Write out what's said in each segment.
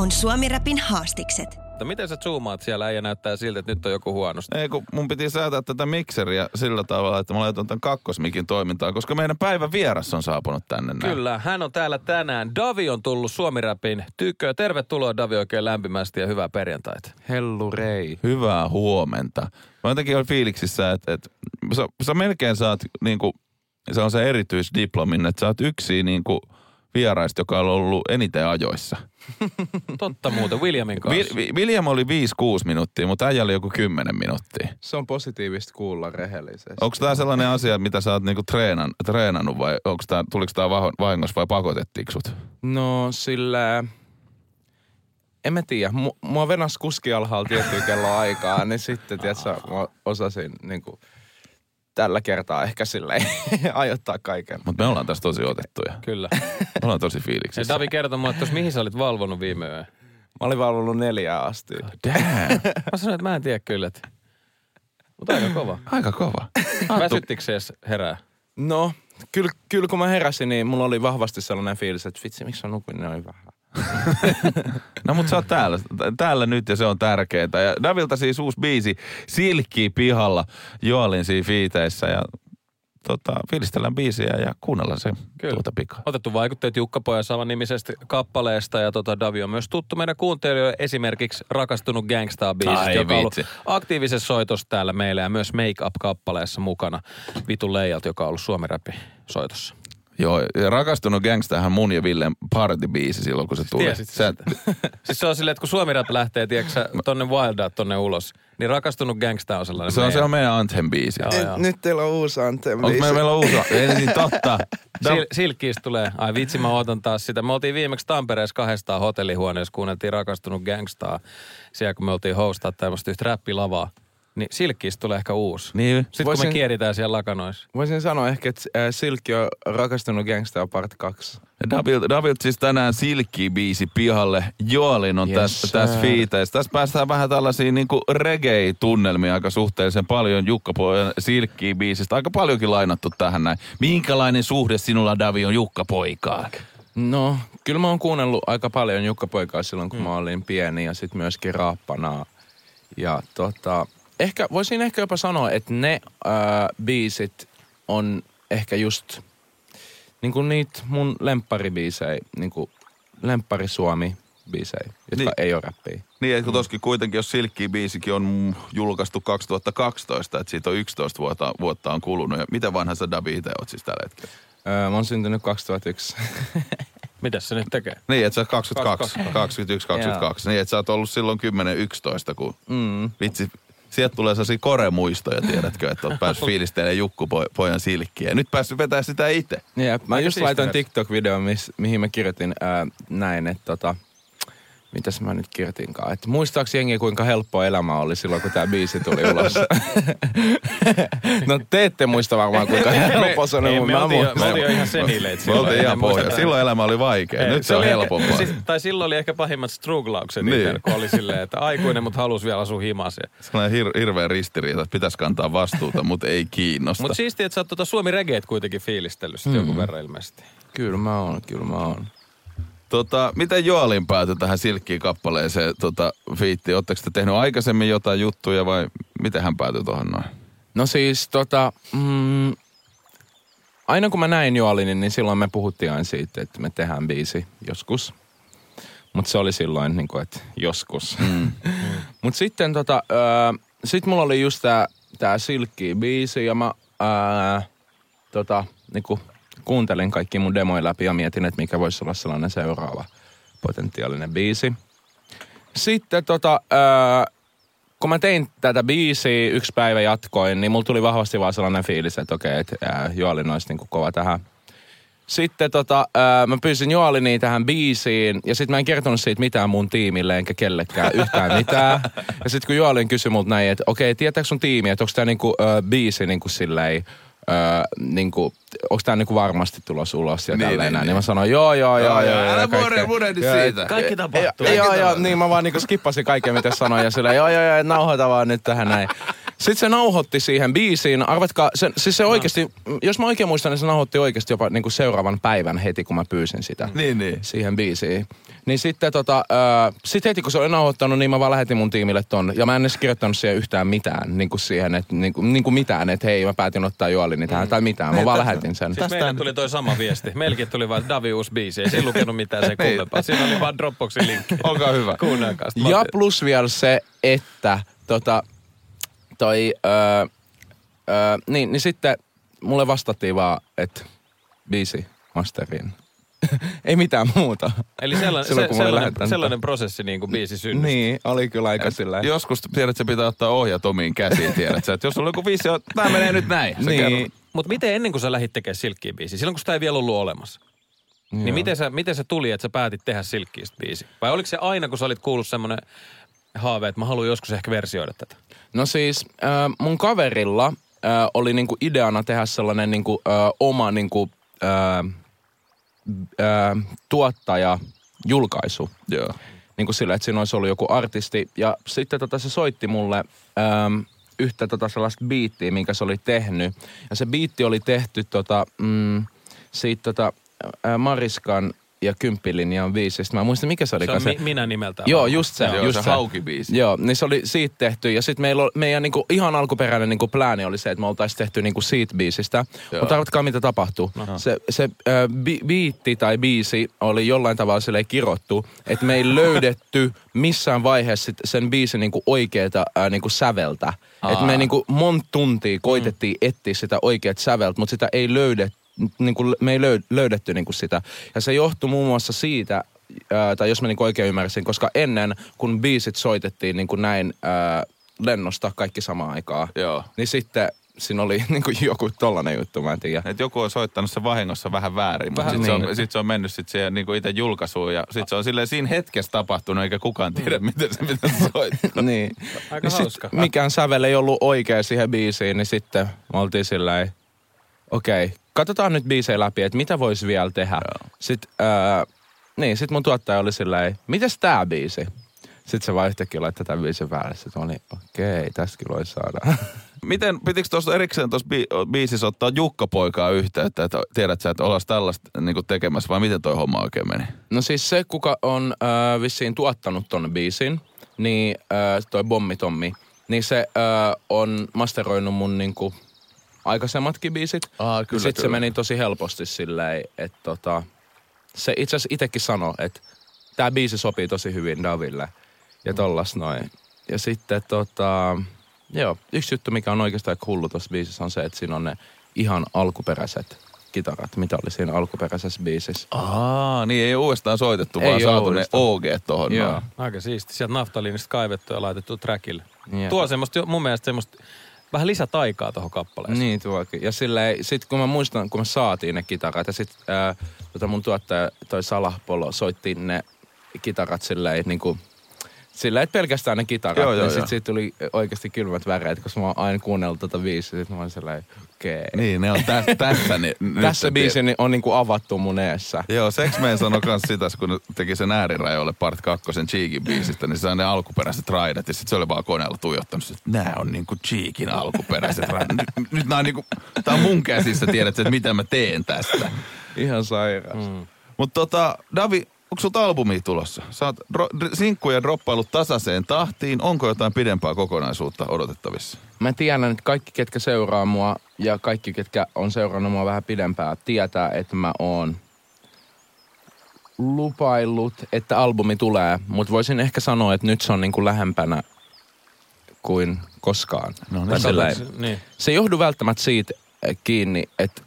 On Suomi Rapin haastikset. Mutta miten sä zoomaat siellä ja näyttää siltä, että nyt on joku huonosti? Ei, kun mun piti säätää tätä mikseriä sillä tavalla, että mä laitan tämän kakkosmikin toimintaan, koska meidän päivän vieras on saapunut tänne näin. Kyllä, hän on täällä tänään. Davi on tullut Suomi-räpin tykö. Tervetuloa Davi oikein lämpimästi ja hyvää perjantaita. Hellu rei. Hyvää huomenta. Mä jotenkin olen fiiliksissä, että, että sä, sä melkein saat niinku, se on se erityisdiplomin, että sä oot yksi niinku vieraista, joka on ollut eniten ajoissa. Totta muuten, Williamin kanssa. Vi, Vi- William oli 5-6 minuuttia, mutta äijä oli joku 10 minuuttia. Se on positiivista kuulla rehellisesti. Onko tämä sellainen asia, mitä sä oot niinku treenan, treenannut vai onko tää, tuliko tämä vahingossa vai pakotettiinko sut? No sillä... En mä tiedä. Mu- mua venas kuski alhaalla tiettyä kello aikaa, niin sitten, tiedätkö, mä osasin niinku, tällä kertaa ehkä silleen ajoittaa kaiken. Mutta me ollaan tässä tosi otettuja. Kyllä. Me ollaan tosi Ja fiiliksissä. Davi kertoi mulle, että mihin sä olit valvonut viime yön. Mä olin valvonut neljää asti. Damn. Mä sanoin, että mä en tiedä kyllä. Että... Mutta aika kova. Aika kova. Väsyttikö se edes herää? No, kyllä, kyllä kun mä heräsin, niin mulla oli vahvasti sellainen fiilis, että vitsi, miksi mä nukuin noin vähän. No mutta sä oot täällä, täällä nyt ja se on tärkeää. Ja Davilta siis uusi biisi Silkki pihalla Joalin siinä fiiteissä ja tota, fiilistellään biisiä ja kuunnellaan se Kyllä. tuota pikaa. Otettu vaikutteet Jukka Pojan saman nimisestä kappaleesta ja tota Davi on myös tuttu meidän kuuntelijoille esimerkiksi rakastunut gangstaa biisistä, joka on ollut aktiivisessa soitossa täällä meillä ja myös Make Up-kappaleessa mukana Vitu Leijalt, joka on ollut Suomi-räppi soitossa. Joo, ja rakastunut gangstahan mun ja Villen party-biisi silloin, kun se tuli. Tiesit Sä, Siis se on silleen, että kun Suomi Rap lähtee, tiedätkö tonne Wildaa tonne ulos, niin rakastunut gangsta on sellainen se, on, se meidän. on meidän Anthem-biisi. Joo, joo. Nyt teillä on uusi anthem. Onko meillä, meillä on uusi? Ei niin totta. Sil- Silkkiistä tulee. Ai vitsi, mä ootan taas sitä. Me oltiin viimeksi Tampereessa kahdestaan hotellihuoneessa, kuunneltiin rakastunut gangstaa. Siellä kun me oltiin hostaa tämmöistä yhtä räppilavaa. Niin Silkkiistä tulee ehkä uusi. Niin. Sitten kun me Voisin- kieritään siellä lakanoissa. Voisin sanoa ehkä, että äh, Silkki on rakastunut Gangsta part 2. David, David siis tänään Silkki-biisi pihalle. Joalin on Yes, tässä, fiiteissä. Tässä päästään vähän tällaisiin niinku reggae-tunnelmiin aika suhteellisen paljon Jukka Pojan Silkki-biisistä. Aika paljonkin lainattu tähän näin. Minkälainen suhde sinulla, Davi, on Jukka Poikaan? No, kyllä mä oon kuunnellut aika paljon Jukka Poikaa silloin, kun mm. mä olin pieni ja sitten myöskin raappanaa. Ja tota, ehkä, voisin ehkä jopa sanoa, että ne ää, biisit on ehkä just niin kuin niitä mun lempparibiisejä, niin kuin lemppari Suomi biisejä, jotka Niin. ei ole räppiä. Niin, että kun toskin kuitenkin, jos Silkki-biisikin on mm, julkaistu 2012, että siitä on 11 vuotta, vuotta on kulunut. Ja miten vanha sä Davi itse oot siis tällä hetkellä? Öö, mä oon syntynyt 2001. Mitäs se nyt tekee? Niin, että sä oot 22, 21, 22. niin, että sä oot ollut silloin 10-11, kun mm. vitsi, sieltä tulee sellaisia koremuistoja, tiedätkö, että oot päässyt fiilistelemään Jukku po- pojan silkkiä. Ja nyt päässyt vetää sitä itse. Jep, mä Aika just laitoin. TikTok-videon, mis, mihin mä kirjoitin ää, näin, että tota, mitäs mä nyt kirjoitinkaan, että muistaaks jengi kuinka helppo elämä oli silloin, kun tää biisi tuli ulos? no te ette muista varmaan kuinka helppo se oli, me, mä oltiin jo, me oltiin jo ihan senileitä Me silloin. oltiin ihan pohja. Silloin elämä oli vaikea. Ei, Nyt se on helpompaa. Siis, tai silloin oli ehkä pahimmat struglaukset Niin. kun oli silleen, että aikuinen, mutta halusi vielä asua himassa. Sellainen hir- hirveä ristiriita, että pitäisi kantaa vastuuta, mutta ei kiinnosta. Mutta siistiä, että sä oot tota Suomi Regeet kuitenkin fiilistellyt mm. jonkun verran ilmeisesti. Kyllä mä oon, kyllä mä oon. Tota, miten Joalin päätyi tähän silkkiin kappaleeseen tota, fiittiin? Oletteko te tehnyt aikaisemmin jotain juttuja vai miten hän päätyi tuohon noin? No siis tota, mm, aina kun mä näin Joalinin, niin silloin me puhuttiin aina siitä, että me tehdään biisi joskus. Mutta se oli silloin, niin kuin, että joskus. Mm. Mutta sitten tota, öö, sit mulla oli just tää, tää Silkki-biisi ja mä öö, tota, niinku, kuuntelin kaikki mun demoja läpi ja mietin, että mikä voisi olla sellainen seuraava potentiaalinen biisi. Sitten tota, öö, kun mä tein tätä biisiä, yksi päivä jatkoin, niin mulla tuli vahvasti vaan sellainen fiilis, että okei, että ää, Joalin olisi niinku kova tähän. sitten tota, ää, mä pyysin Joalini tähän biisiin ja sitten mä en kertonut siitä mitään mun tiimille enkä kellekään yhtään mitään. Ja sitten kun Joalin kysyi multa näin, että okei, tietääkö sun tiimi, että onko tää niinku, ää, biisi niinku silleen, öö, niinku, onko tää niinku varmasti tulos ulos ja Niin, niin, tälleen niin, näin. niin. Niin mä sanoin, joo, joo, joo, joo. joo Älä murehdi Joo, siitä. Kaikki tapahtuu. Joo, joo, niin mä vaan niinku skippasin kaikkea, mitä sanoin ja sillä joo, joo, joo, nauhoita vaan nyt tähän näin. Sitten se nauhoitti siihen biisiin. Arvatkaa, se, siis se oikeasti, jos mä oikein muistan, niin se nauhoitti oikeasti jopa niinku seuraavan päivän heti, kun mä pyysin sitä. Niin, niin. Siihen biisiin. Niin sitten tota, äh, sit heti kun se oli nauhoittanut, niin mä vaan lähetin mun tiimille ton. Ja mä en edes kirjoittanut siihen yhtään mitään, niin kuin siihen, että niin kuin, niin kuin mitään, että hei mä päätin ottaa Joalini tähän tai mitään. Mä Niin, vaan tästä- lähetin sen. Siis meille tuli toi sama viesti. Meilläkin tuli vaan Davi uusi biisi. Ei siinä lukenut mitään sen kummempaa. Siinä oli vaan Dropboxin linkki. Olkaa hyvä. Kuunnelkaa. Ja plus vielä se, että tota, toi, öö, öö, niin, niin sitten mulle vastattiin vaan, että biisi masteriin. Ei mitään muuta. Eli sellainen, Silloin, se, sellainen, sellainen prosessi niin kuin biisi synnystä. Niin, oli kyllä aika sillä Joskus tiedät, että se pitää ottaa ohjat omiin käsiin, tiedät sä. Että jos sulla on joku visio, tämä menee nyt näin. Niin. Mutta miten ennen kuin sä lähdit tekemään silkkiä biisiä, silloin kun sitä ei vielä ollut olemassa, niin miten, sä, miten se tuli, että sä päätit tehdä silkkiistä biisi? Vai oliko se aina, kun sä olit kuullut semmoinen haave, että mä haluan joskus ehkä versioida tätä? No siis äh, mun kaverilla äh, oli niinku ideana tehdä sellainen niinku, äh, oma niinku, äh, äh, tuottaja julkaisu. Joo. Niin kuin sillä, että siinä olisi ollut joku artisti. Ja sitten tota, se soitti mulle ähm, yhtä tota sellaista biittiä, minkä se oli tehnyt. Ja se biitti oli tehty tota, mm, siitä tota, äh, Mariskan ja Kymppilinjan biisistä. Mä en muista, mikä se oli. Se on mi- minä nimeltään. Joo, vaan. just se. Joo, just se se. haukibiisi. Joo, niin se oli siitä tehty. Ja sitten meillä oli, meidän niinku, ihan alkuperäinen niinku plääni oli se, että me oltaisiin tehty niinku siitä biisistä. Joo. Mutta arvatkaa, mitä tapahtui. Se, se äh, bi- biitti tai biisi oli jollain tavalla silleen kirottu, että me ei löydetty missään vaiheessa sit sen biisin niinku oikeeta äh, niinku säveltä. Että me niinku monta tuntia koitettiin etsiä sitä oikeat säveltä, mutta sitä ei löydetty niin kuin, me ei löy- löydetty niin kuin sitä. Ja se johtui muun muassa siitä, ää, tai jos mä niin oikein ymmärsin, koska ennen kun biisit soitettiin niin kuin näin ää, lennosta kaikki samaan aikaan, Joo. niin sitten siinä oli niin kuin joku tollanen juttu, mä en tiedä. Että joku on soittanut se vahingossa vähän väärin, mutta Vähän sitten se, niin. on, sit se on mennyt sit siihen niinku itse julkaisuun ja sitten se on silleen siinä hetkessä tapahtunut eikä kukaan tiedä, miten se pitäisi soittaa. niin. Aika niin sit hauska. mikään sävel ei ollut oikea siihen biisiin, niin sitten me oltiin sillä okei, okay, katsotaan nyt biisejä läpi, että mitä voisi vielä tehdä. Joo. Sitten, ää, niin, sitten mun tuottaja oli sillä mitäs tää biisi? Sitten se vaan yhtäkkiä laittoi tämän biisin päälle. Sitten mä olin, okei, okay, tästäkin voi saada. Miten, pitikö tuossa erikseen tuossa bi- biisissä ottaa Jukka-poikaa yhteyttä, että tiedät sä, että ollaan tällaista niinku tekemässä vai miten toi homma oikein meni? No siis se, kuka on äh, vissiin tuottanut ton biisin, niin äh, toi Bommi Tommi, niin se äh, on masteroinut mun niinku aikaisemmatkin biisit. Aa, kyllä, Sitten se meni tosi helposti silleen, että tota, se itse asiassa itsekin sanoi, että tämä biisi sopii tosi hyvin Daville ja tollas noin. Ja sitten tota, joo, yksi juttu, mikä on oikeastaan hullu tuossa biisissä on se, että siinä on ne ihan alkuperäiset kitarat, mitä oli siinä alkuperäisessä biisissä. Aa, niin ei uudestaan soitettu, Ei vaan saatu ne uudestaan. OG tohon. Joo. noin. Aika siisti. Sieltä naftaliinista kaivettu ja laitettu trackille. Jep. Tuo semmoista, mun mielestä semmoista vähän lisätaikaa tuohon kappaleeseen. Niin tuokin. Ja silleen, sit kun mä muistan, kun me saatiin ne kitarat ja sit ää, tota mun tuottaja, toi Salahpolo, soitti ne kitarat silleen niinku, silleen, että pelkästään ne kitarat. Joo, joo, ja sit joo. siitä tuli oikeasti kylmät väreet, koska mä oon aina kuunnellut tota biisiä. Sit mä oon silleen, okei. Okay. Niin, ne on tä- tässä. Niin, Tässä sä biisi tiedät. ni- on niinku avattu mun eessä. Joo, Sexman sanoi kans sitä, kun teki sen äärirajoille part kakkosen Cheekin biisistä, niin se on ne alkuperäiset raidat, ja sit se oli vaan koneella tuijottanut, että nää on niinku Cheekin alkuperäiset raidat. Nyt, nyt nää on niinku, tää on mun käsissä, tiedät että mitä mä teen tästä. Ihan sairas. Mm. Mutta tota, Davi, onko sulta albumi tulossa? Sä oot ro- dr- sinkkuja droppailut tasaiseen tahtiin. Onko jotain pidempää kokonaisuutta odotettavissa? Mä tiedän, että kaikki, ketkä seuraa mua ja kaikki, ketkä on seurannut mua vähän pidempään, tietää, että mä oon lupaillut, että albumi tulee. Mutta voisin ehkä sanoa, että nyt se on niinku lähempänä kuin koskaan. No niin. Tai sillä Niin. se johdu välttämättä siitä eh, kiinni, että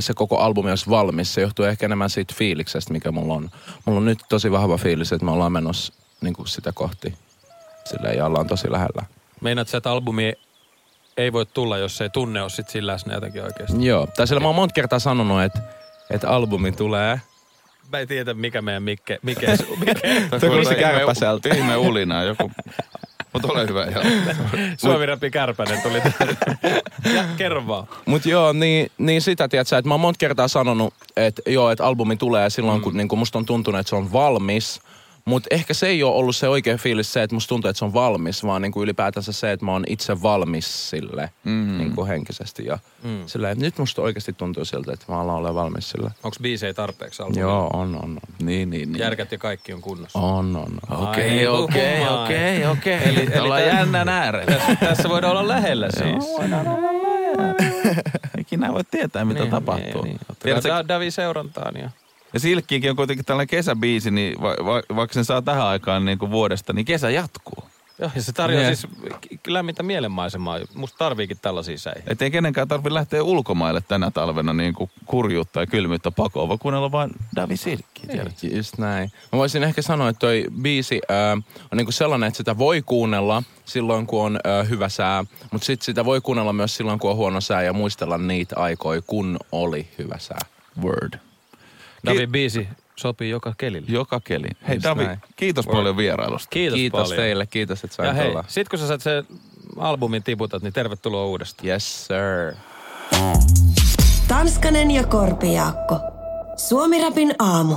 se koko albumi olisi valmis. Se johtuu ehkä enemmän siitä fiiliksestä, mikä mulla on. Mulla on nyt tosi vahva fiilis, että me ollaan menossa niin sitä kohti. Silleen, ja ollaan tosi lähellä. Meinaat sä, että albumi ei voi tulla, jos ei tunne ole sit sillä läsnä jotenkin oikeasti. Joo, tai sillä mä oon monta kertaa sanonut, että että albumi tulee. Mä en tiedä, mikä meidän Mikke, Mikke, Mikke Tuo kuulosti kärpäseltä. Ihme ulina joku. Mutta ole hyvä, joo. Suomi Kärpänen tuli. Ja kerro vaan. Mut joo, niin, niin sitä, tiedätkö, että mä oon monta kertaa sanonut, että joo, että albumi tulee silloin, mm. kun niin kun musta on tuntunut, että se on valmis. Mutta ehkä se ei ole ollut se oikea fiilis se, että musta tuntuu, että se on valmis, vaan niin kuin ylipäätänsä se, että mä oon itse valmis sille mm. niin kuin henkisesti. Ja mm. silleen, nyt musta oikeasti tuntuu siltä, että mä alan olla valmis sille. Onko biisejä tarpeeksi albumilla? Joo, on, on, on. Niin, niin, niin. Järkät ja kaikki on kunnossa. On, on, on. Okei, okei, okei, okei. Eli- eli Ollaan jännän äärellä. Tässä, tässä voidaan olla lähellä siis. Ikinä voi tietää, mitä Niin, tapahtuu. Niin, niin. Tiedätkö, Tiedätkö, Davi seurantaan ja... Ja Silkkiinkin on kuitenkin tällainen kesäbiisi, niin va- va- vaikka sen saa tähän aikaan niin kuin vuodesta, niin kesä jatkuu. Joo, ja se tarjoaa Niin. siis lämmintä mielenmaisemaa. Musta tarviikin tällaisia säihin. Että ei kenenkään tarvitse lähteä ulkomaille tänä talvena niin kuin kurjuutta ja kylmyyttä pakoon, vaan kuunnella vaan Davi Silkki. tiedätkö? Just näin. Mä voisin ehkä sanoa, että toi biisi ää, on niinku sellainen, että sitä voi kuunnella silloin, kun on ää, hyvä sää, mutta sit sitä voi kuunnella myös silloin, kun on huono sää ja muistella niitä aikoja, kun oli hyvä sää. Word. Davi biisi sopii joka kelille. Joka keli. Hei Just Davi, näin. kiitos Word. paljon vierailusta. Kiitos, Kiitos paljon. teille, kiitos, että Ja sain hei, sit kun sä saat sen albumin tiputat, niin tervetuloa uudestaan. Yes, sir. Tanskanen ja Korpijaakko. Suomirapin aamu.